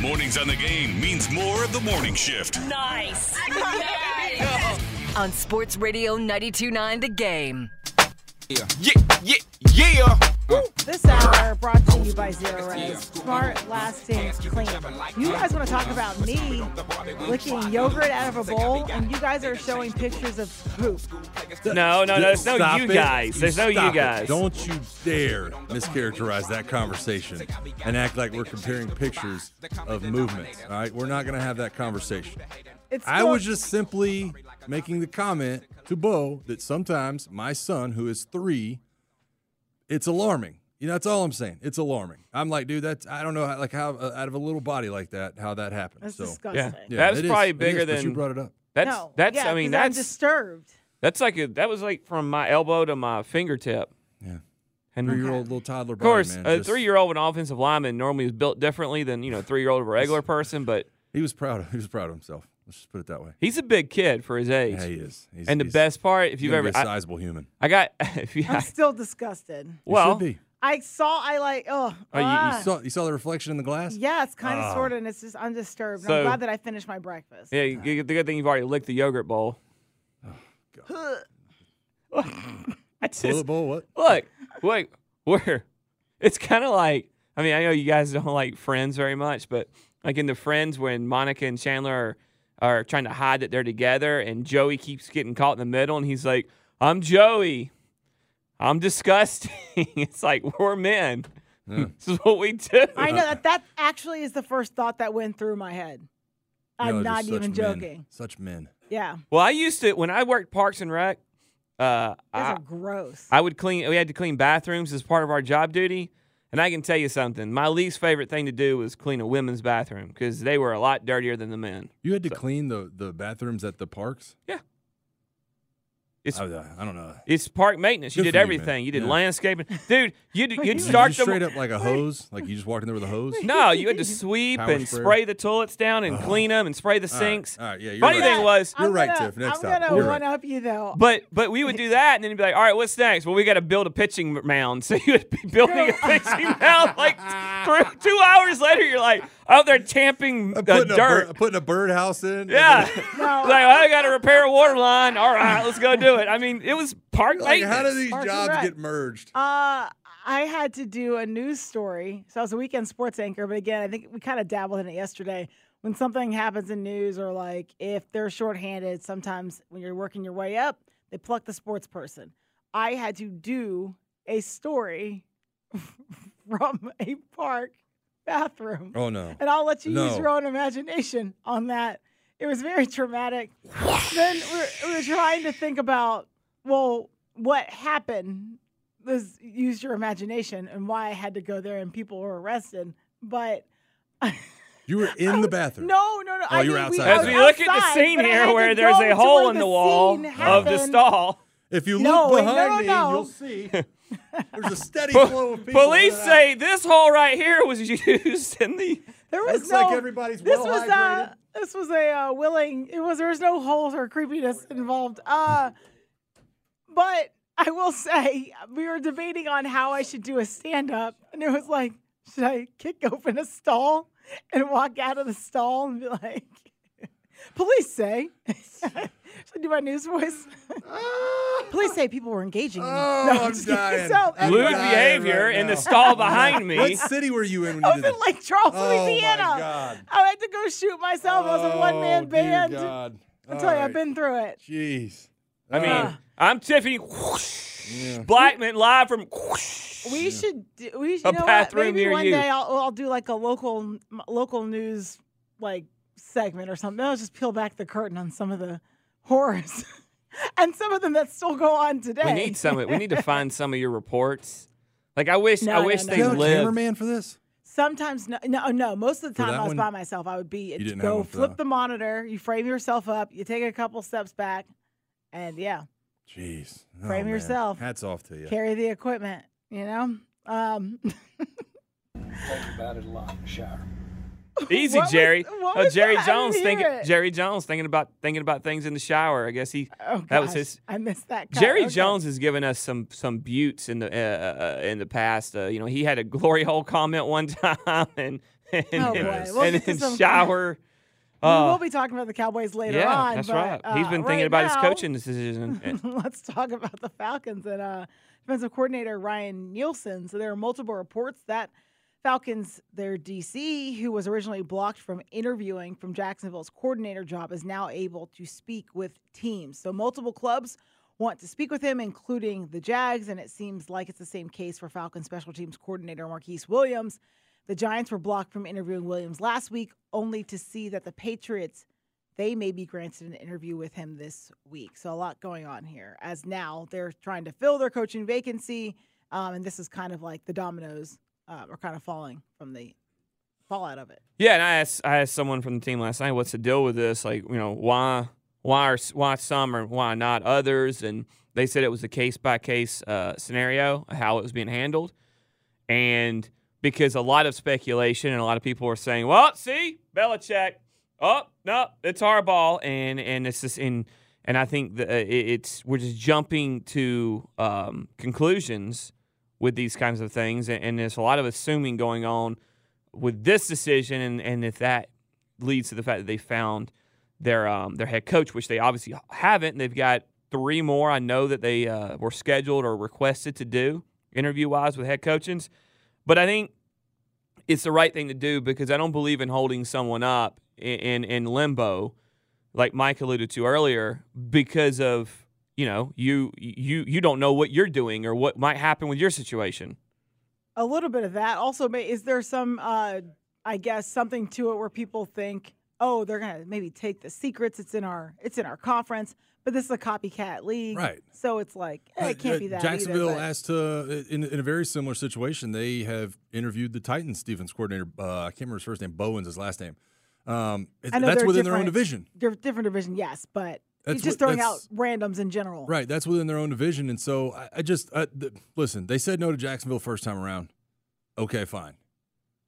Mornings on the game means more of the morning shift. Nice. on Sports Radio 92.9 The Game. Yeah, yeah, yeah. This hour brought to you by Zerorez. Smart, lasting, clean. You guys want to talk about me licking yogurt out of a bowl, and you guys are showing pictures of poop. No, no, no. There's no Stop you it. guys. There's no you Stop it. guys. Don't you dare mischaracterize that conversation and act like we're comparing pictures of movements. All right, we're not going to have that conversation. It's I was just simply making the comment to Beau that sometimes my son, who is three, it's alarming. You know, that's all I'm saying. It's alarming. I'm like, dude, that's I don't know, how, like how uh, out of a little body like that, how that happened. That's so disgusting. yeah, yeah, that's probably It is, bigger than you brought it up. That's no, that's. yeah, I mean, 'cause I'm that's disturbed. that's like a that was like from my elbow to my fingertip. Yeah, And three year old little toddler. of course, body, a man, just- three year old and offensive lineman normally is built differently than you know three year old of a regular person, but He was proud. Of, he was proud of himself. Let's just put it that way. he's a big kid for his age. Yeah, he is. He's, and the he's- best part, if you've ever, be a I, sizable human. I got, if you, I'm still disgusted. He well, should be. I saw, I like, oh, Oh, you- you ah. You saw, you saw the reflection in the glass. yeah, it's kind of Ah. sort of, and it's just, I'm disturbed. And So- I'm glad that I finished my breakfast. yeah, you, you- the good thing you've already licked the yogurt bowl. Oh, God. I just, Toilet bowl. What? look, wait, we're it's kind of like I mean I know you guys don't like Friends very much, but like in the Friends when Monica and Chandler are, are trying to hide that they're together, and Joey keeps getting caught in the middle, and he's like, "I'm Joey, I'm disgusting." it's like we're men. this is what we do. I know that that actually is the first thought that went through my head. I'm Yo, not just such even men. joking. Such men. Yeah, Well, I used to when I worked Parks and Rec. Uh, those I, are gross. I would clean. We had to clean bathrooms as part of our job duty. And I can tell you something. My least favorite thing to do was clean a women's bathroom because they were a lot dirtier than the men. You had to clean the, the bathrooms at the parks. It's I, I don't know. it's park maintenance. You Good did for you, man. everything. You did Yeah. landscaping, dude. You'd you'd Did start you them. straight up like a hose? Like you just walked in there with a hose? No, you had to sweep Power and sprayer? spray the toilets down and clean them and spray the sinks. All right, yeah. You're Funny right. thing was, You're I'm right, gonna, Tiff. Next I'm topic. gonna You're one right. up you though. but but we would do that, and then you'd be like, all right, what's next? Well, we got to build a pitching mound. So you would be building a pitching mound. Like three, two hours later, you're like out there tamping uh, I'm putting, a dirt. bird, putting a birdhouse in. Yeah. No. like, well, I got to repair a water line. All right, let's go do it. I mean, it was park Like, how do these Parks jobs get merged? Uh, I had to do a news story. So I was a weekend sports anchor, but again, I think we kind of dabbled in it yesterday. When something happens in news, or like if they're shorthanded, sometimes when you're working your way up, they pluck the sports person. I had to do a story from a park bathroom. Oh no. And I'll let you use your own imagination on that. It was very traumatic. then we're, we're trying to think about, well, what happened? Was use your imagination and why I had to go there and people were arrested. But You were in the bathroom. no, no, no. Oh, I you were mean, we- outside As was we look at the scene here where there's a hole in the wall of the stall. If you No, look wait, behind no, me, no. you'll see there's a steady flow of people. Police say this hole right here was used in the. There was Looks no. like everybody's this well was uh, hydrated. this was a uh, willing. It was there was no holes or creepiness involved. Uh, but I will say we were debating on how I should do a stand up, and it was like, should I kick open a stall and walk out of the stall and be like, police say. Should I do my news voice? Police say people were engaging. in- Oh, No, I'm just kidding. dying. So, I'm Lewd dying behavior right in the now. stall behind me. What city were you in when I you was did in this? Lake Charles, Oh, my Louisiana. God. I had to go shoot myself. I was a one man oh, dear band. God. I All tell you, I've been through it. Jeez. I mean. I'm Tiffany whoosh, Blackmon live from. whoosh. We should. Do, we should. A you know bathroom what? Maybe near one you. day I'll, I'll do like a local local news like segment or something. I'll just peel back the curtain on some of the horrors, and some of them that still go on today. We need some. We need to find some of your reports. Like I wish. No, I no, wish no. they You a lived. cameraman for this? Sometimes no, no, no. Most of the time I was one, by myself. I would be didn't have go one flip that the monitor. You frame yourself up. You take a couple steps back, and yeah, Jeez. Oh, Frame man. yourself. Hats off to you. carry the equipment. You know. Um, Easy, What was- Jerry. what oh, was Jerry that? Jones thinking. it. Jerry Jones thinking about thinking about things in the shower. I guess he. oh that was his. I missed that. cut. Jerry Okay. Jones has given us some some buttes in the uh, uh, in the past. Uh, you know, he had a glory hole comment one time, and and, Oh, boy. and, We'll to then shower. We Uh, will be talking about the Cowboys later yeah, on. that's but, right. He's uh, been thinking right about his coaching decision. and- Let's talk about the Falcons and uh, defensive coordinator Ryan Nielsen. So there are multiple reports that Falcons, their DC, who was originally blocked from interviewing from Jacksonville's coordinator job, is now able to speak with teams. So multiple clubs want to speak with him, including the Jags, and it seems like it's the same case for Falcons special teams coordinator Marquise Williams. The Giants were blocked from interviewing Williams last week, only to see that the Patriots they may be granted an interview with him this week. So a lot going on here. As now they're trying to fill their coaching vacancy, um, and this is kind of like the dominoes uh, are kind of falling from the fallout of it. Yeah, and I asked I asked someone from the team last night, "What's the deal with this? Like, you know, why why are why some or why not others?" And they said it was a case by case scenario how it was being handled, and because a lot of speculation and a lot of people were saying, "Well, see, Belichick, oh no, it's our ball," and and it's just in. And I think that uh, it's we're just jumping to um, conclusions with these kinds of things, and, and there's a lot of assuming going on with this decision, and, and if that leads to the fact that they found their um, their head coach, which they obviously haven't, and they've got three more. I know that they uh, were scheduled or requested to do interview wise with head coaches, but I think it's the right thing to do because I don't believe in holding someone up in in, in limbo, like Mike alluded to earlier, because of you know you you you don't know what you're doing or what might happen with your situation. A little bit of that. Also, ma- is there some, uh, I guess, something to it where people think, oh, they're gonna maybe take the secrets. It's in our it's in our conference, but this is a copycat league, Right. So it's like eh, it can't uh, be that. Jacksonville either, asked to in, in a very similar situation. They have interviewed the Titans defense coordinator. Uh, I can't remember his first name. Bowen's his last name. Um, it- I know that's within their own division. They're different division, yes, but That's it's just what- throwing out randoms in general. Right, that's within their own division, and so I, I just uh, th- listen. They said no to Jacksonville first time around. Okay, fine.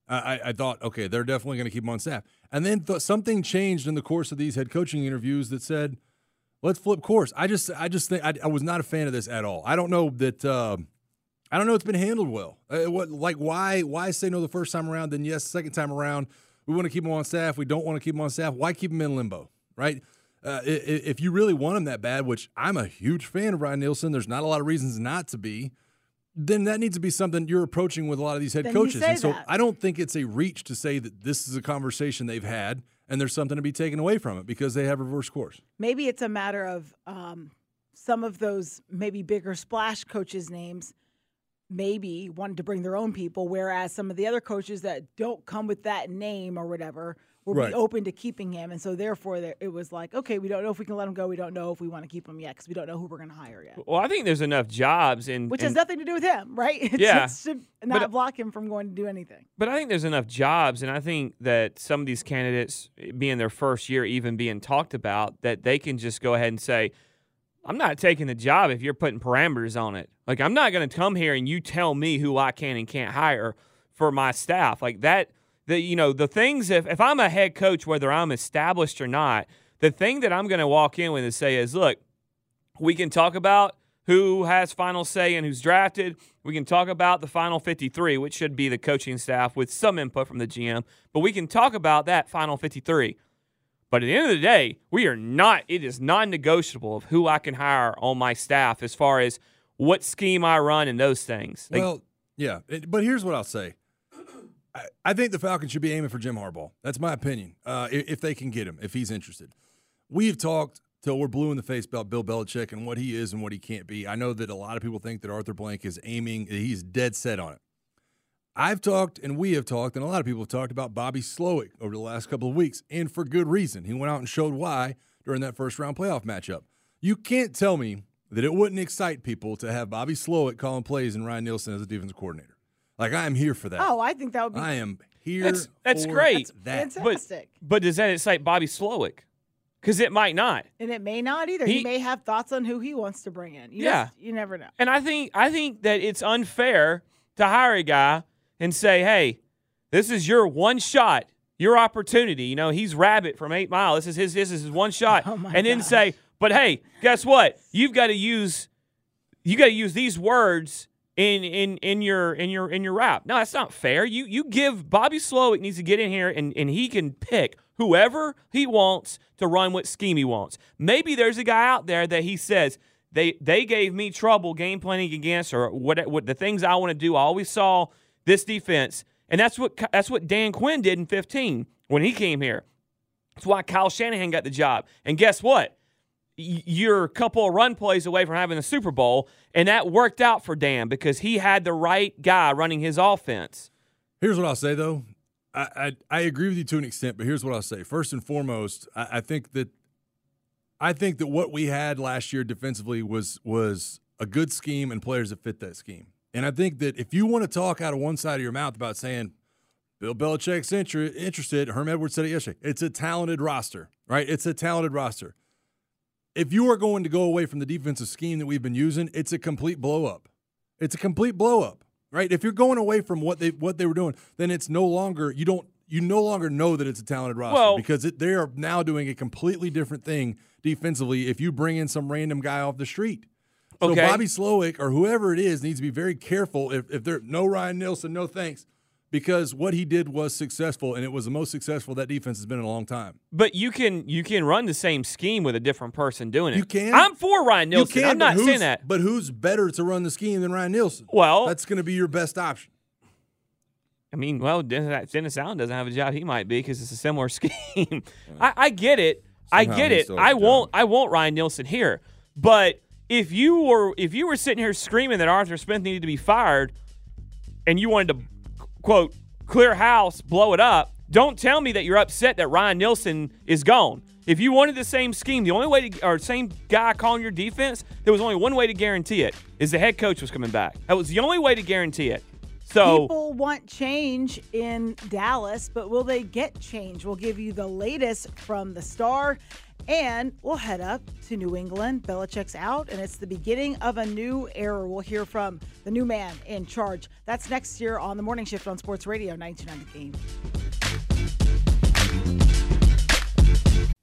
I, I, I thought, okay, they're definitely going to keep him on staff, and then th- something changed in the course of these head coaching interviews that said, let's flip course. I just, I just think I, I was not a fan of this at all. I don't know that. Uh, I don't know it's been handled well. Uh, what, like, why, why say no the first time around, then yes, second time around, we want to keep him on staff. We don't want to keep him on staff. Why keep him in limbo, right? Uh, if you really want him that bad, which I'm a huge fan of Ryan Nielsen, there's not a lot of reasons not to be. Then that needs to be something you're approaching with a lot of these head Then coaches. And so that. I don't think it's a reach to say that this is a conversation they've had and there's something to be taken away from it because they have reverse course. Maybe it's a matter of um, some of those maybe bigger splash coaches' names maybe wanted to bring their own people, whereas some of the other coaches that don't come with that name or whatever will Right. be open to keeping him. And so therefore, there, it was like, okay, we don't know if we can let him go. We don't know if we want to keep him yet because we don't know who we're going to hire yet. Well, I think there's enough jobs in Which has nothing to do with him, right? It Yeah. just should not But- block him from going to do anything. But I think there's enough jobs, and I think that some of these candidates, being their first year, even being talked about, that they can just go ahead and say, I'm not taking the job if you're putting parameters on it. Like, I'm not going to come here and you tell me who I can and can't hire for my staff. Like, that, the, you know, the things, if, if I'm a head coach, whether I'm established or not, the thing that I'm going to walk in with and say is, look, we can talk about who has final say and who's drafted. We can talk about the final 53, which should be the coaching staff with some input from the GM. But we can talk about that final 53. But at the end of the day, we are not, it is non negotiable of who I can hire on my staff as far as what scheme I run and those things. Well, yeah, it- but here's what I'll say. I, think the Falcons should be aiming for Jim Harbaugh. That's my opinion. Uh, if they can get him, if he's interested, we've talked till we're blue in the face about Bill Belichick and what he is and what he can't be. I know that a lot of people think that Arthur Blank is aiming, he's dead set on it. I've talked and we have talked, and a lot of people have talked about Bobby Slowik over the last couple of weeks, and for good reason. He went out and showed why during that first round playoff matchup. You can't tell me that it wouldn't excite people to have Bobby Slowik calling plays and Ryan Nielsen as a defensive coordinator. Like I am here for that. Oh, I think that would be I am here. That's- that's for great. That. fantastic. But does that excite Bobby Slowik? Because it might not. and it may not either. He, He- may have thoughts on who he wants to bring in. You Yeah. just- you never know. And I think I think that it's unfair to hire a guy and say, "Hey, this is your one shot, your opportunity." You know, he's Rabbit from Eight Mile. This is his. This is his one shot. Oh my and then gosh. say, "But hey, guess what? You've got to use, you got to use these words." In, in in your in your in your rap. No, that's not fair. You you give Bobby Slowik needs to get in here and, and he can pick whoever he wants to run what scheme he wants. Maybe there's a guy out there that he says they they gave me trouble game planning against or what what the things I want to do. I always saw this defense, and that's what that's what Dan Quinn did in 15 when he came here. That's why Kyle Shanahan got the job. And guess what? You're a couple of run plays away from having the Super Bowl, and that worked out for Dan because he had the right guy running his offense. Here's what I'll say though. I, I I agree with you to an extent, but here's what I'll say. First and foremost, I, I think that I think that what we had last year defensively was was a good scheme and players that fit that scheme. And I think that if you want to talk out of one side of your mouth about saying Bill Belichick's inter- interested, Herm Edwards said it yesterday. It's a talented roster, right? It's a talented roster. If you are going to go away from the defensive scheme that we've been using, it's a complete blow up. It's a complete blow up, right? If you're going away from what they what they were doing, then it's no longer you don't you no longer know that it's a talented roster Well- because it, they are now doing a completely different thing defensively. If you bring in some random guy off the street, so Okay. Bobby Slowik or whoever it is needs to be very careful. If if there no Ryan Nielsen, no thanks, because what he did was successful and it was the most successful that defense has been in a long time. But you can you can run the same scheme with a different person doing it. You can. I'm for Ryan Nielsen. You can, I'm but not who's- saying that. But who's better to run the scheme than Ryan Nielsen? Well- that's going to be your best option. I mean, well, Dennis, Dennis Allen doesn't have a job. He might be because it's a similar scheme. I, I get it. I get it. still has I a job. won't. I won't Ryan Nielsen here. But if you were if you were sitting here screaming that Arthur Smith needed to be fired, and you wanted to quote clear house, blow it up, don't tell me that you're upset that Ryan Nielsen is gone. If you wanted the same scheme, the only way to or same guy calling your defense, there was only one way to guarantee it: is the head coach was coming back. That was the only way to guarantee it. So. People want change in Dallas, but will they get change? We'll give you the latest from the star, and we'll head up to New England. Belichick's out, and it's the beginning of a new era. We'll hear from the new man in charge. That's next year on the morning shift on Sports Radio 929 The Game.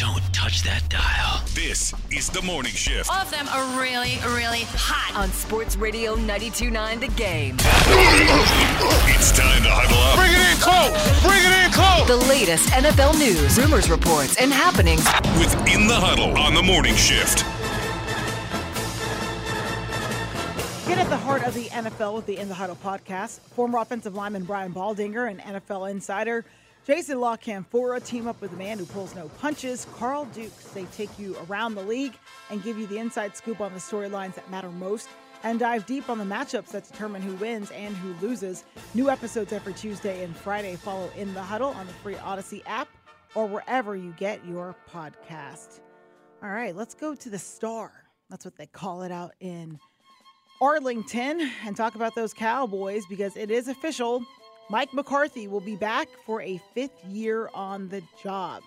Don't touch that dial. This is the morning shift. All of them are really, really hot. On Sports Radio 92.9 The Game. It's time to huddle up. Bring it in close. Bring it in close. The latest NFL news, rumors, reports, and happenings. Within the Huddle on the morning shift. Get at the heart of the NFL with the In the Huddle podcast. Former offensive lineman Brian Baldinger and NFL insider Jason La Canfora team up with a man who pulls no punches, Carl Dukes. They take you around the league and give you the inside scoop on the storylines that matter most and dive deep on the matchups that determine who wins and who loses. New episodes every Tuesday and Friday. Follow In the Huddle on the free Odyssey app or wherever you get your podcast. All right, let's go to the star. That's what they call it out in Arlington and talk about those Cowboys because it is official. Mike McCarthy will be back for a fifth year on the job.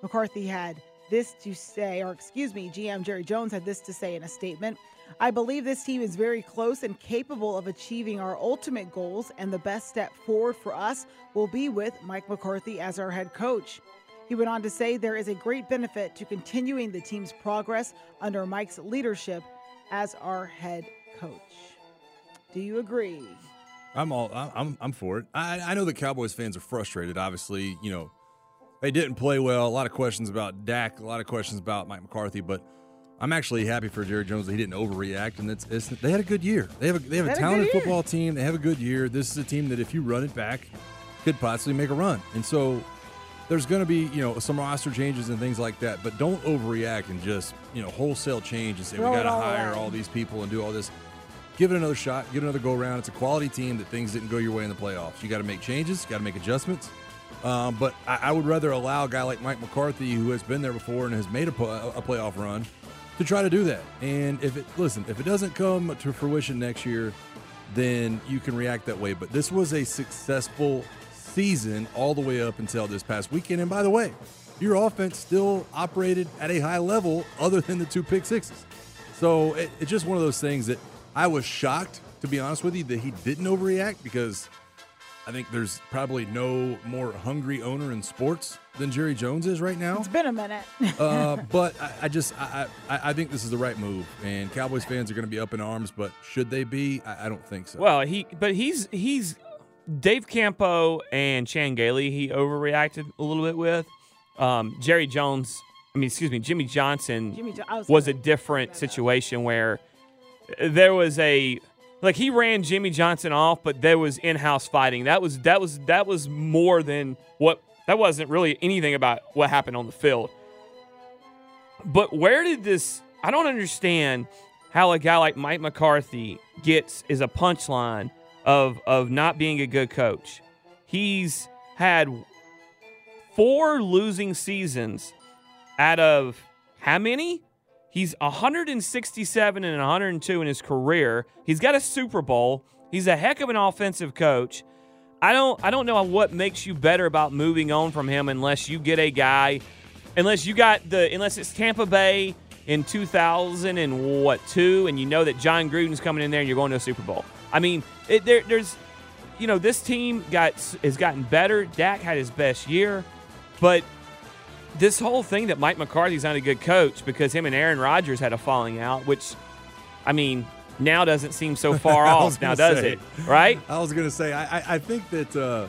McCarthy had this to say, or excuse me, GM Jerry Jones had this to say in a statement. I believe this team is very close and capable of achieving our ultimate goals, and the best step forward for us will be with Mike McCarthy as our head coach. He went on to say there is a great benefit to continuing the team's progress under Mike's leadership as our head coach. Do you agree? I'm all I'm I'm for it. I I know the Cowboys fans are frustrated. Obviously, you know they didn't play well. A lot of questions about Dak. A lot of questions about Mike McCarthy. But I'm actually happy for Jerry Jones that he didn't overreact. And it's, it's they had a good year. They have a, they have a talented football team. They have a good year. This is a team that if you run it back, could possibly make a run. And so there's going to be you know some roster changes and things like that. But don't overreact and just you know wholesale change and say Throw we got to hire all these people and do all this give it another shot, give it another go around. It's a quality team that things didn't go your way in the playoffs. You got to make changes, got to make adjustments. Um, but I, I, would rather allow a guy like Mike McCarthy, who has been there before and has made a, a playoff run, to try to do that. And if it listen, if it doesn't come to fruition next year, then you can react that way. But this was a successful season all the way up until this past weekend. And by the way, your offense still operated at a high level, other than the two pick sixes. So it, it's just one of those things that I was shocked, to be honest with you, that he didn't overreact because I think there's probably no more hungry owner in sports than Jerry Jones is right now. It's been a minute. uh, but I, I just I, I, I, think this is the right move, and Cowboys fans are going to be up in arms. But should they be? I, I, don't think so. Well, he but he's he's Dave Campo and Chan Gailey. He overreacted a little bit with um, Jerry Jones. I mean, excuse me, Jimmy Johnson Jimmy jo- was, was a different situation where there was a like he ran Jimmy Johnson off, but there was in-house fighting. That was that was that was more than what that wasn't really anything about what happened on the field. But where did this I don't understand how a guy like Mike McCarthy gets is a punchline of of not being a good coach. He's had four losing seasons out of how many? He's 167 and 102 in his career. He's got a Super Bowl. He's a heck of an offensive coach. I don't I don't know what makes you better about moving on from him unless you get a guy unless you got the unless it's Tampa Bay in 2000 and what two and you know that Jon Gruden's coming in there and you're going to a Super Bowl. I mean, it, there, there's you know this team got has gotten better. Dak had his best year, but this whole thing that Mike McCarthy's not a good coach because him and Aaron Rodgers had a falling out, which, I mean, now doesn't seem so far off. Now does say, it? Right? I was going to say I, I think that uh,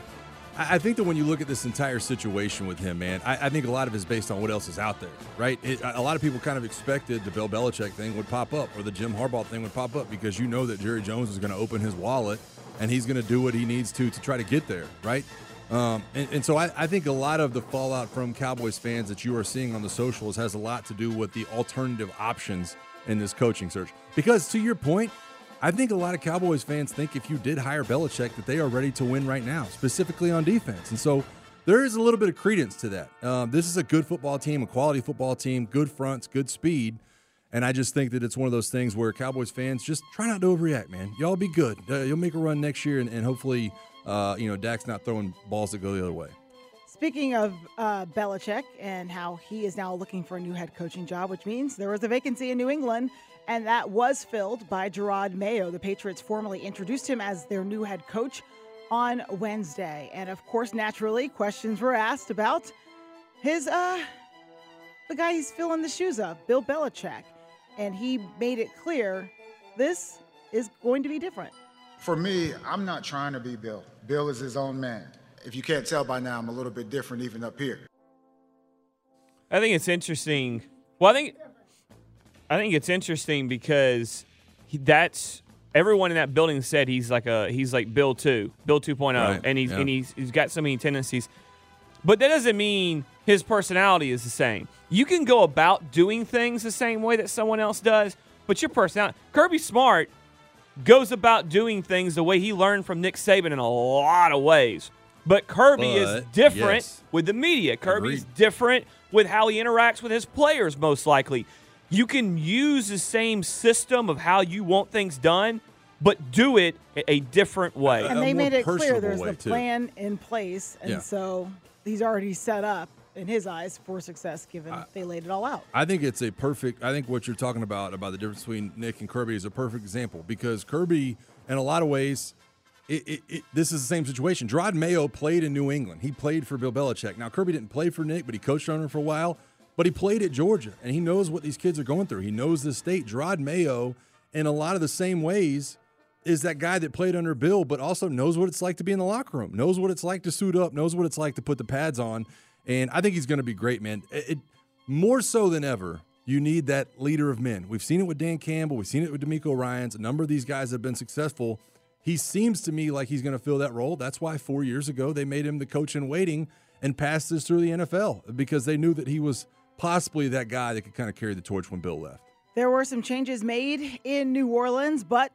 I think that when you look at this entire situation with him, man, I, I think a lot of it is based on what else is out there, right? It, a lot of people kind of expected the Bill Belichick thing would pop up or the Jim Harbaugh thing would pop up because you know that Jerry Jones is going to open his wallet and he's going to do what he needs to to try to get there, right? Um, and, and, so I, I, think a lot of the fallout from Cowboys fans that you are seeing on the socials has a lot to do with the alternative options in this coaching search. Because to your point, I think a lot of Cowboys fans think if you did hire Belichick that they are ready to win right now, specifically on defense. And so there is a little bit of credence to that. Um, this is a good football team, a quality football team, good fronts, good speed. And I just think that it's one of those things where Cowboys fans just try not to overreact, man. Y'all be good. Uh, you'll make a run next year, and, and hopefully – uh, you know, Dak's not throwing balls that go the other way. Speaking of uh, Belichick and how he is now looking for a new head coaching job, which means there was a vacancy in New England, and that was filled by Jerod Mayo. The Patriots formally introduced him as their new head coach on Wednesday. And of course, naturally, questions were asked about his, uh, the guy he's filling the shoes of, Bill Belichick. And he made it clear this is going to be different. For me, I'm not trying to be Bill. Bill is his own man. If you can't tell by now, I'm a little bit different even up here. I think it's interesting. Well, I think I think it's interesting because he, that's everyone in that building said he's like a he's like Bill two, Bill 2.0, Right, and he's yeah. and he's he's got so many tendencies. But that doesn't mean his personality is the same. You can go about doing things the same way that someone else does, but your personality. Kirby Smart goes about doing things the way he learned from Nick Saban in a lot of ways. But Kirby is different yes. with the media. Kirby's Agreed. different with how he interacts with his players, most likely. You can use the same system of how you want things done, but do it a- a different way. and they made it clear there's way, the too. plan in place, and Yeah. so he's already set up in his eyes for success, given they laid it all out. I think it's a perfect. I think what you're talking about about the difference between Nick and Kirby is a perfect example because Kirby, in a lot of ways, it, it, it, this is the same situation. Jerod Mayo played in New England. He played for Bill Belichick. Now Kirby didn't play for Nick, but he coached under him for a while. But he played at Georgia, and he knows what these kids are going through. He knows the state. Jerod Mayo, in a lot of the same ways, is that guy that played under Bill, but also knows what it's like to be in the locker room, knows what it's like to suit up, knows what it's like to put the pads on. And I think he's going to be great, man. It, it- more so than ever, you need that leader of men. We've seen it with Dan Campbell, we've seen it with DeMeco Ryans. A number of these guys have been successful. He seems to me like he's going to fill that role. That's why four years ago they made him the coach in waiting and passed this through the NFL because they knew that he was possibly that guy that could kind of carry the torch when Bill left. There were some changes made in New Orleans, but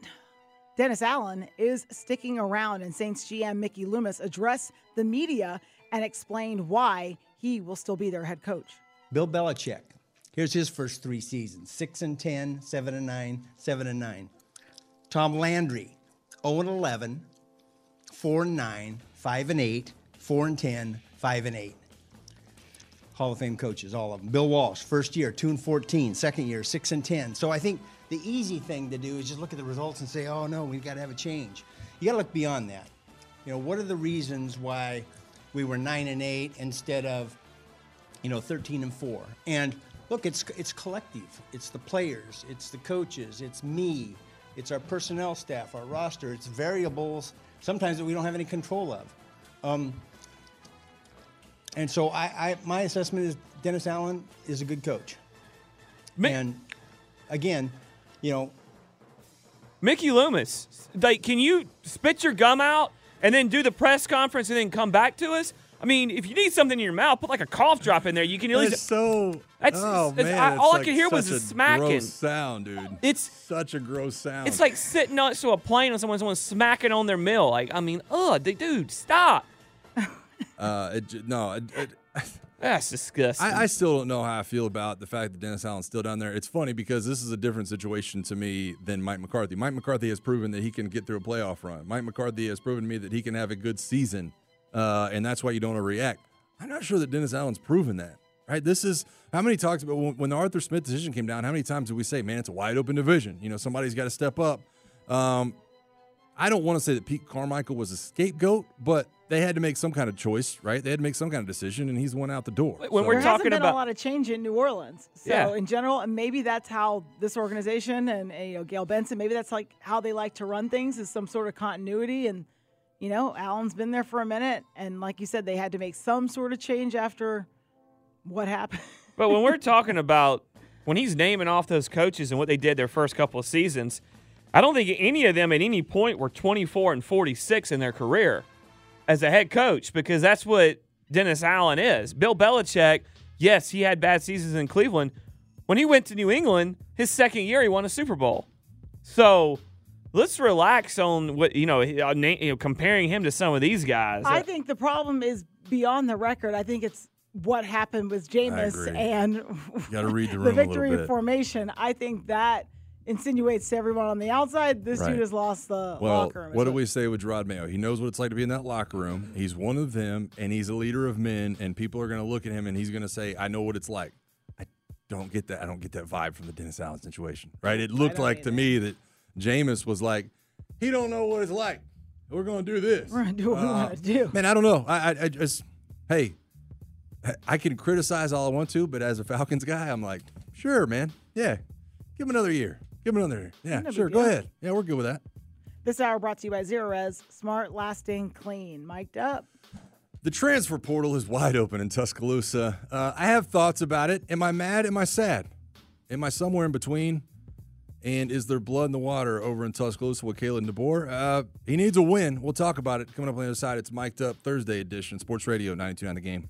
Dennis Allen is sticking around, and Saints GM Mickey Loomis addressed the media and explained why he will still be their head coach. Bill Belichick. Here's his first three seasons: six and 10, 7 and 9, 7 and 9. Tom Landry, 0 and 11, 4 and 9, 5 and 8, 4 and 10, 5 and 8. Hall of Fame coaches, all of them. Bill Walsh, first year, 2 and 14, second year, 6 and 10. So I think the easy thing to do is just look at the results and say, oh no, we've got to have a change. You got to look beyond that. You know, what are the reasons why we were 9 and 8 instead of you know 13 and 4 and look it's it's collective. It's the players it's the coaches it's me it's our personnel staff our roster it's variables sometimes that we don't have any control of. Um, and so I, I my assessment is dennis allen is a good coach. And again you know Mickey Loomis, like, can you spit your gum out and then do the press conference and then come back to us? I mean, if you need something in your mouth, put like a cough drop in there. You can at least. It's so. That's, oh that's- man, I- all I could hear was a smacking. Gross sound, dude. It's such a gross sound. It's like sitting next to a plane and someone, someone smacking on their meal. Like, I mean, ugh, dude, stop. Uh, it, no, it, it, That's disgusting. I, I still don't know how I feel about the fact that Dennis Allen's still down there. It's funny because this is a different situation to me than Mike McCarthy. Mike McCarthy has proven that he can get through a playoff run. Mike McCarthy has proven to me that he can have a good season, uh, and that's why you don't react. I'm not sure that Dennis Allen's proven that. Right? This is how many talks about when, the Arthur Smith decision came down. How many times did we say, "Man, it's a wide open division"? You know, somebody's got to step up. Um, I don't want to say that Pete Carmichael was a scapegoat, but they had to make some kind of choice, right? They had to make some kind of decision, and he's the one out the door. When there hasn't been a lot of change in New Orleans. So Yeah. in general, and maybe that's how this organization and you know Gayle Benson, maybe that's like how they like to run things is some sort of continuity. And you know, Allen's been there for a minute, and like you said, they had to make some sort of change after what happened. But when we're talking about when he's naming off those coaches and what they did their first couple of seasons, I don't think any of them at any point were 24 and 46 in their career as a head coach because that's what Dennis Allen is. Bill Belichick, yes, he had bad seasons in Cleveland. When he went to New England, his second year, he won a Super Bowl. So let's relax on what you know, uh, you know, comparing him to some of these guys. I think the problem is beyond the record. I think it's what happened with Jameis agree. and gotta read the room the little victory bit. formation. I think that insinuates to everyone on the outside this Right. dude has lost the Well, locker room. what do we say with Jerod Mayo? He knows what it's like to be in that locker room. He's one of them, and he's a leader of men. And people are going to look at him, and he's going to say, "I know what it's like." I don't get that. I don't get that vibe from the Dennis Allen situation, right? It looked like to me that Jameis was like, "He don't know what it's like. We're going to do this. We're gonna do what we Uh, want to do. Man, I don't know. I, I, I just, hey, I can criticize all I want to, but as a Falcons guy, I'm like, sure, man. Yeah, give him another year. Give him another. Yeah, No sure. Go ahead. Yeah, we're good with that. This hour brought to you by Zerorez, smart, lasting, clean. Mic'd up. The transfer portal is wide open in Tuscaloosa. Uh, I have thoughts about it. Am I mad? Am I sad? Am I somewhere in between? And is there blood in the water over in Tuscaloosa with Kalen DeBoer? Uh, he needs a win. We'll talk about it coming up on the other side. It's Mic'd Up Thursday edition, Sports Radio 92.9 The Game.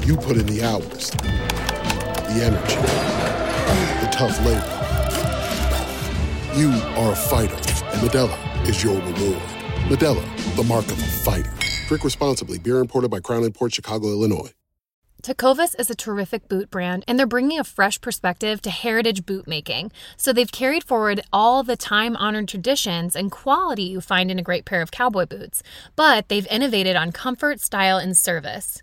You put in the hours, the energy, the tough labor. You are a fighter, and Modelo is your reward. Modelo, the mark of a fighter. Drink responsibly. Beer imported by Crown Port Chicago, Illinois. Tecovas is a terrific boot brand, and they're bringing a fresh perspective to heritage boot making. So they've carried forward all the time honored traditions and quality you find in a great pair of cowboy boots, but they've innovated on comfort, style, and service.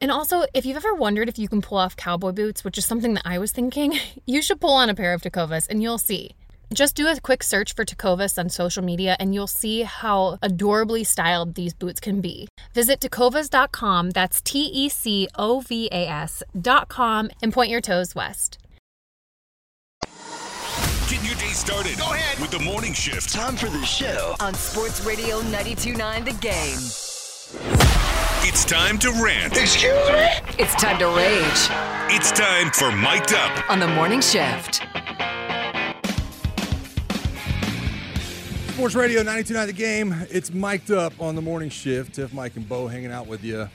And also, if you've ever wondered if you can pull off cowboy boots, which is something that I was thinking, you should pull on a pair of Tecovas and you'll see. Just do a quick search for Tecovas on social media and you'll see how adorably styled these boots can be. Visit tecovas.com, that's T E C O V A S.com, and point your toes west. Get your day started. Go ahead with the morning shift. Time for the show on Sports Radio 92.9 The Game. It's time to rant. Excuse me? It's time to rage It's time for Mic'd Up. on the morning shift. Sports Radio 92.9 The Game. It's mic'd up on the morning shift. Tiff, Mike, and Beau hanging out with you.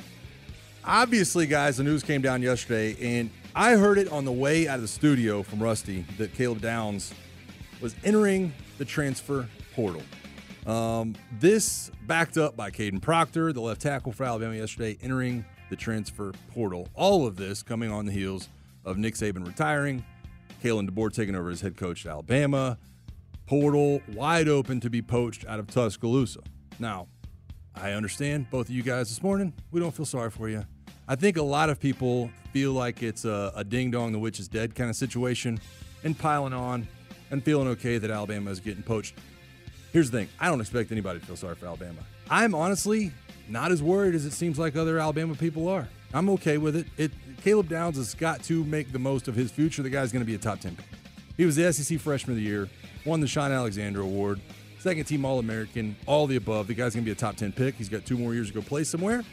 Obviously, guys, the news came down yesterday, and I heard it on the way out of the studio from Rusty that Caleb Downs was entering the transfer portal. Um, this backed up by Kadyn Proctor, the left tackle for Alabama yesterday, entering the transfer portal. All of this coming on the heels of Nick Saban retiring, Kalen DeBoer taking over as head coach at Alabama, portal wide open to be poached out of Tuscaloosa. Now, I understand both of you guys this morning. We don't feel sorry for you. I think a lot of people feel like it's a, a ding dong, the witch is dead kind of situation and piling on and feeling okay that Alabama is getting poached. Here's the thing I don't expect anybody to feel sorry for Alabama. I'm honestly not as worried as it seems like other Alabama people are. I'm okay with it. It Caleb Downs has got to make the most of his future. The guy's going to be a top 10 pick. He was the SEC Freshman of the Year, won the Shaun Alexander Award, second team All American, all the above. The guy's going to be a top 10 pick. He's got two more years to go play somewhere.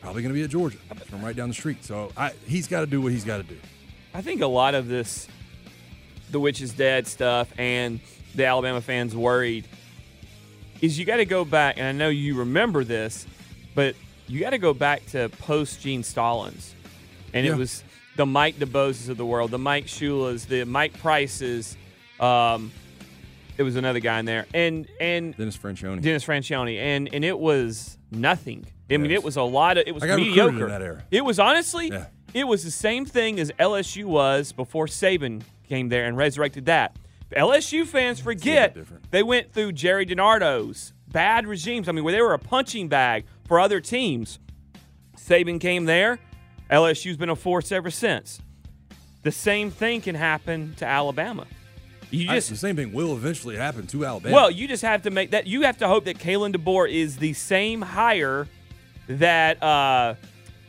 Probably going to be at Georgia from right down the street. So I, he's got to do what he's got to do. I think a lot of this, the witch is dead stuff, and the Alabama fans worried, is you got to go back, and I know you remember this, but you got to go back to post Gene Stallings, and Yeah. it was the Mike DuBoses of the world, the Mike Shulas, the Mike Prices. Um, it was another guy in there, and and Dennis Franchione. Dennis Franchione, and and it was nothing. I mean, Yes. it was a lot of it was I got recruited in mediocre. that era. It was honestly, Yeah. it was the same thing as LSU was before Saban came there and resurrected that. LSU fans forget they went through Gerry DiNardo's bad regimes. I mean, where they were a punching bag for other teams. Saban came there. LSU's been a force ever since. The same thing can happen to Alabama. You I- the same thing will eventually happen to Alabama. Well, you just have to make that. You have to hope that Kalen DeBoer is the same hire that uh,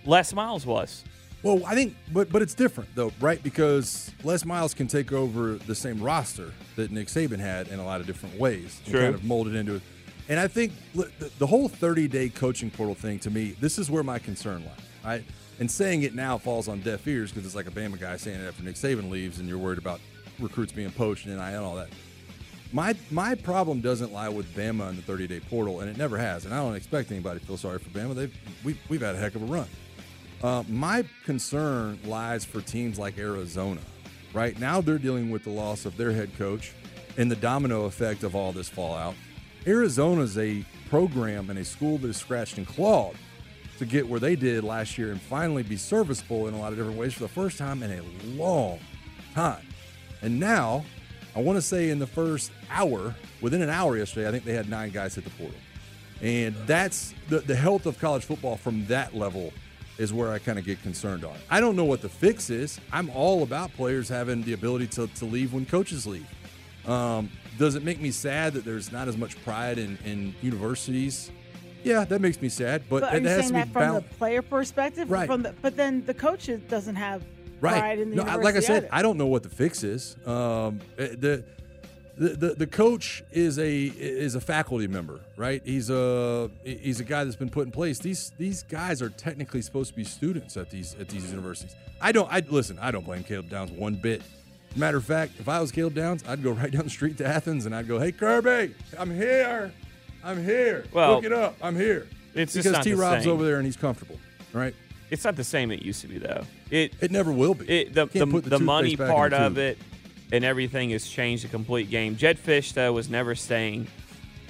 Les Miles was. Well, I think, but but it's different though, right? Because Les Miles can take over the same roster that Nick Saban had in a lot of different ways, and kind of mold it into it. And I think the, the whole 30-day coaching portal thing to me, this is where my concern lies. Right? And saying it now falls on deaf ears because it's like a Bama guy saying it after Nick Saban leaves, and you're worried about recruits being poached and NIL and all that. My my problem doesn't lie with Bama and the 30 day portal, and it never has. And I don't expect anybody to feel sorry for Bama. They've we, we've had a heck of a run. Uh, my concern lies for teams like Arizona. Right now, they're dealing with the loss of their head coach and the domino effect of all this fallout. Arizona's a program and a school that is scratched and clawed to get where they did last year and finally be serviceable in a lot of different ways for the first time in a long time. And now, I want to say in the first hour, within an hour yesterday, I think they had nine guys hit the portal. And that's the, the health of college football from that level is where I kind of get concerned on. I don't know what the fix is. I'm all about players having the ability to, to leave when coaches leave. Um, does it make me sad that there's not as much pride in, in universities? Yeah, that makes me sad, but, But are it you has saying to be that from the player perspective? Right. From the, but then the coach doesn't have right. pride in the no, university like I said, either. I don't know what the fix is. Um, eh, the, the the the coach is a is a faculty member, right? He's a he's a guy that's been put in place. These these guys are technically supposed to be students at these at these universities. I don't. I listen. I don't blame Caleb Downs one bit. Matter of fact, if I was Caleb Downs, I'd go right down the street to Athens and I'd go, "Hey Kirby, I'm here, I'm here. Well, Look it up, I'm here." It's because T. Rob's over there and he's comfortable, right? It's not the same it used to be though. It it never will be. It, the the, the the money toothpaste back in part of it and everything has changed the complete game. Jedd Fisch though was never staying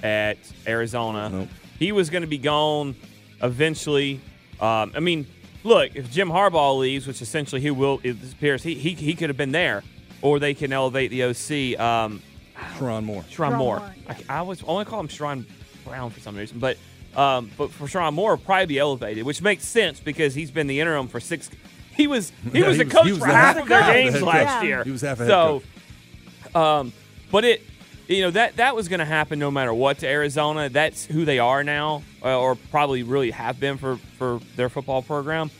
at Arizona. He was going to be gone eventually. Um, I mean, look, if Jim Harbaugh leaves, which essentially he will, it appears he he, he could have been there, or they can elevate the OC. Um, Sherrone Moore. Sherrone Sherrone Moore. Moore, I, I was I want to call him Sharon Brown for some reason, but um, but for Sherrone Moore, probably be elevated, which makes sense because he's been the interim for six. He was he Yeah, was he the was- coach he was for the half of their games coach. last Yeah. year. He was half a head so, um, but it you know that that was going to happen no matter what to Arizona. That's who they are now, uh, or probably really have been for for their football program.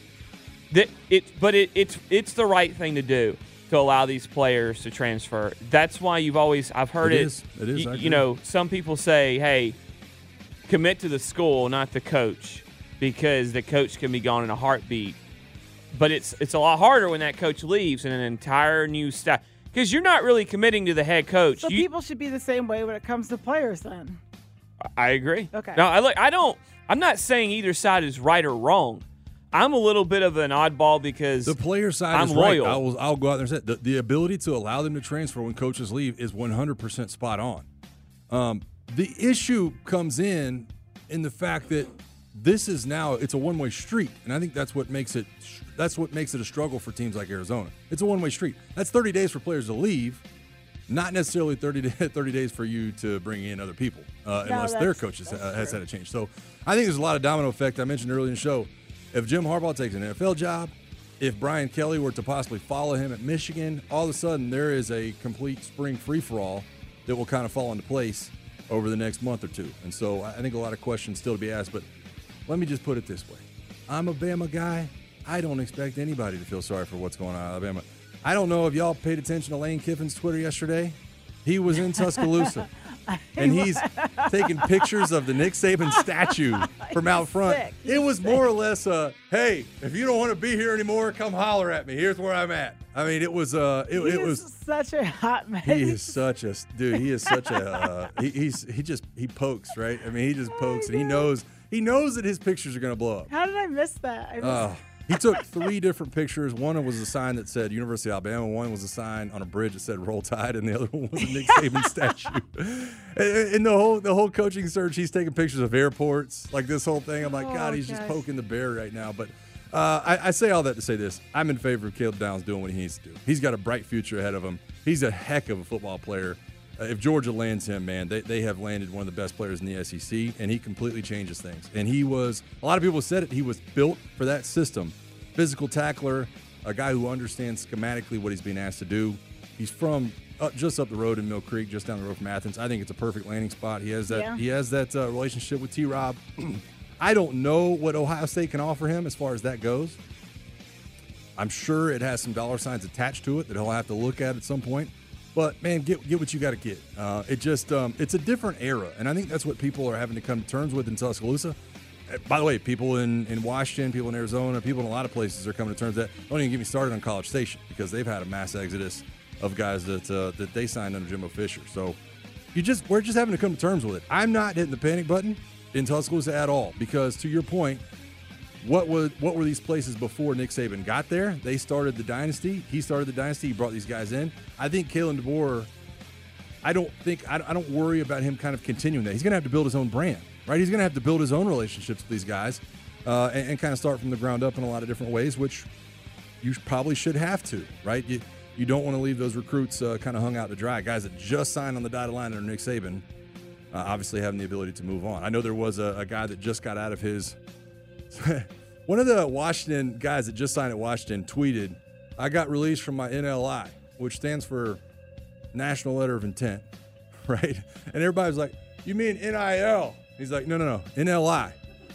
That it, but it, it's it's the right thing to do to allow these players to transfer. That's why you've always I've heard It it. is. It is. y- I You, know, some people say, "Hey, commit to the school, not the coach, because the coach can be gone in a heartbeat." But it's it's a lot harder when that coach leaves and an entire new staff because you're not really committing to the head coach. So You- people should be the same way when it comes to players then. I agree. Okay. No, I look. I don't. I'm not saying either side is right or wrong. I'm a little bit of an oddball because The player side I'm is loyal. right. I will, I'll go out there and say the, the ability to allow them to transfer when coaches leave is 100% spot on. Um, the issue comes in in the fact that this is now it's a one way street, and I think that's what makes it that's what makes it a struggle for teams like Arizona. It's a one way street. That's 30 days for players to leave, not necessarily 30 day, 30 days for you to bring in other people, uh, No, unless their that's- coaches that's uh, has had a change. So I think there's a lot of domino effect. I mentioned earlier in the show. If Jim Harbaugh takes an NFL job, if Brian Kelly were to possibly follow him at Michigan, all of a sudden there is a complete spring free for all that will kind of fall into place over the next month or two. And so I think a lot of questions still to be asked. But let me just put it this way I'm a Bama guy. I don't expect anybody to feel sorry for what's going on in Alabama. I don't know if y'all paid attention to Lane Kiffin's Twitter yesterday. He was in Tuscaloosa. And he's taking pictures of the Nick Saban statue from out front. sick. It was more or less a, hey, if you don't want to be here anymore, come holler at me. Here's where I'm at. I mean, it was, uh, it, He it is was, such a hot mess. he is such a dude. He is such a, uh, he, he's, he just, he pokes, right? I mean, he just pokes and he knows, he knows that his pictures are going to blow up. How did I miss that? I missed Uh, he took three different pictures. One was a sign that said University of Alabama. One was a sign on a bridge that said Roll Tide, and the other one was a Nick Saban statue. And, and the whole the whole coaching search, he's taking pictures of airports, like this whole thing. I'm like, Oh, God, he's just poking the bear right now. But uh, I, I say all that to say this: I'm in favor of Caleb Downs doing what he needs to do. He's got a bright future ahead of him. He's a heck of a football player. Uh, if Georgia lands him, man, they, they have landed one of the best players in the SEC, and he completely changes things. And he was, a lot of people said it, he was built for that system. Physical tackler, a guy who understands schematically what he's being asked to do. He's from up, just up the road in Mill Creek, just down the road from Athens. I think it's a perfect landing spot. He has that Yeah. he has that uh, relationship with T. Rob. I don't know what Ohio State can offer him as far as that goes. I'm sure it has some dollar signs attached to it that he'll have to look at at some point. But man, get get what you got to get. Uh, it just um, it's a different era, and I think that's what people are having to come to terms with in Tuscaloosa. Uh, By the way, people in, in Washington, people in Arizona, people in a lot of places are coming to terms that. Don't even get me started on College Station because they've had a mass exodus of guys that uh, that they signed under Jimbo Fisher. So you just we're just having to come to terms with it. I'm not hitting the panic button in Tuscaloosa at all because to your point, what was what were these places before Nick Saban got there? They started the dynasty. He started the dynasty. He brought these guys in. I think Kalen DeBoer. I don't think I, I don't worry about him kind of continuing that. He's going to have to build his own brand, right? He's going to have to build his own relationships with these guys, uh, and, and kind of start from the ground up in a lot of different ways, which you probably should have to, right? You you don't want to leave those recruits uh, kind of hung out to dry. Guys that just signed on the dotted line under Nick Saban, uh, obviously having the ability to move on. I know there was a, a guy that just got out of his one of the Washington guys that just signed at Washington tweeted, I got released from my NLI, which stands for National Letter of Intent, right? And everybody was like, You mean NIL? He's like, No, no, no, NLI.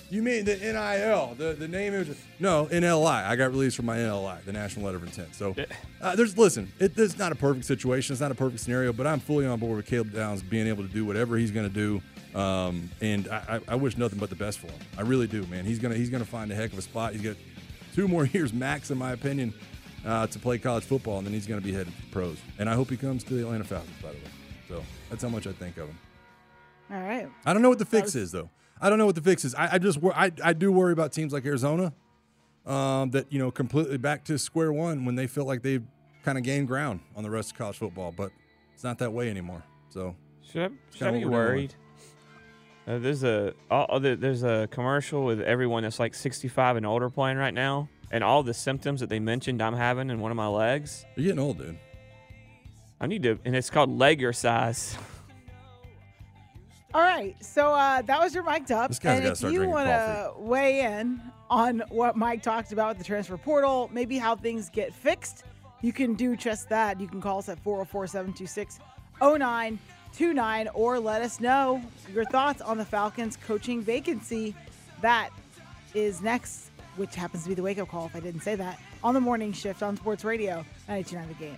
You mean the NIL, the, the name image? No, NLI. I got released from my NLI, the National Letter of Intent. So uh, there's, listen, it, it's not a perfect situation. It's not a perfect scenario, but I'm fully on board with Caleb Downs being able to do whatever he's going to do. Um, and I, I, I wish nothing but the best for him. I really do, man. He's gonna he's gonna find a heck of a spot. He's got two more years max, in my opinion, uh, to play college football, and then he's gonna be headed to the pros. And I hope he comes to the Atlanta Falcons, by the way. So that's how much I think of him. All right. I don't know what the fix is though. I don't know what the fix is. I, I just I, I do worry about teams like Arizona um, that you know completely back to square one when they feel like they've kind of gained ground on the rest of college football, but it's not that way anymore. So Should I, should I be what we're worried? Uh, there's a all, all there's a commercial with everyone that's like 65 and older playing right now, and all the symptoms that they mentioned I'm having in one of my legs. You're getting old, dude. I need to, and it's called leg size. All right. So uh, that was your mic'd up. This guy's and gotta if start you want to weigh in on what Mike talked about with the transfer portal, maybe how things get fixed, you can do just that. You can call us at 404 726 0929 or let us know your thoughts on the Falcons coaching vacancy. That is next, which happens to be the wake up call if I didn't say that, on the morning shift on Sports Radio 929 The Game.